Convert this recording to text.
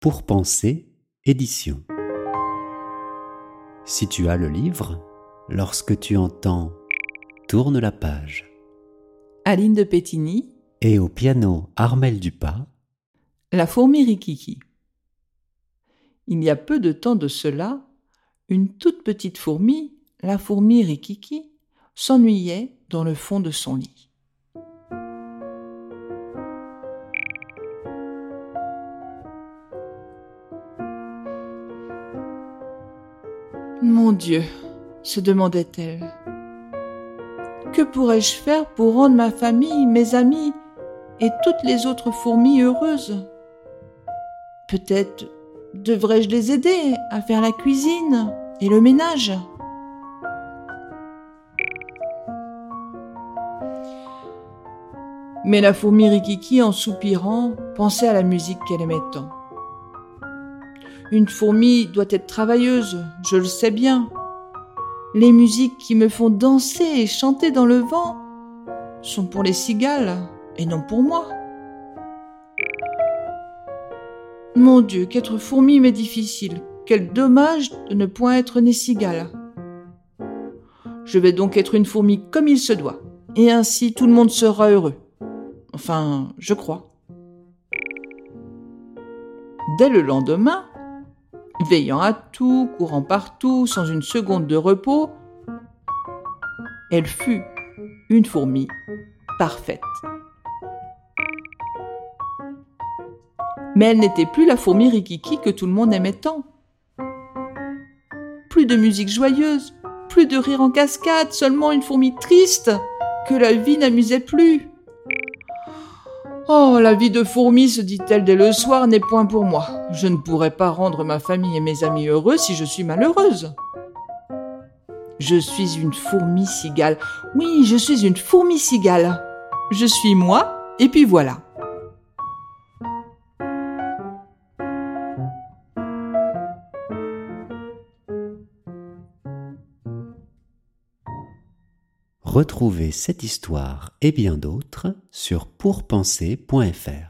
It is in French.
Pour penser, édition. Si tu as le livre, lorsque tu entends Tourne la page. Aline de Pétigny, Et au piano Armel Dupas, La fourmi Rikiki. Il y a peu de temps de cela, une toute petite fourmi, la fourmi Rikiki, s'ennuyait dans le fond de son lit. Mon Dieu, se demandait-elle, que pourrais-je faire pour rendre ma famille, mes amis et toutes les autres fourmis heureuses? Peut-être devrais-je les aider à faire la cuisine et le ménage Mais la fourmi Rikiki, en soupirant, pensait à la musique qu'elle aimait tant. Une fourmi doit être travailleuse, je le sais bien. Les musiques qui me font danser et chanter dans le vent sont pour les cigales et non pour moi. Mon Dieu, qu'être fourmi m'est difficile. Quel dommage de ne point être né cigale. Je vais donc être une fourmi comme il se doit, et ainsi tout le monde sera heureux. Enfin, je crois. Dès le lendemain, veillant à tout, courant partout, sans une seconde de repos, elle fut une fourmi parfaite. Mais elle n'était plus la fourmi Rikiki que tout le monde aimait tant. Plus de musique joyeuse, plus de rire en cascade, seulement une fourmi triste que la vie n'amusait plus. Oh, la vie de fourmi, se dit-elle dès le soir, n'est point pour moi. Je ne pourrai pas rendre ma famille et mes amis heureux si je suis malheureuse. Je suis une fourmi cigale. Oui, je suis une fourmi cigale. Je suis moi, et puis voilà. Retrouvez cette histoire et bien d'autres sur pourpenser.fr.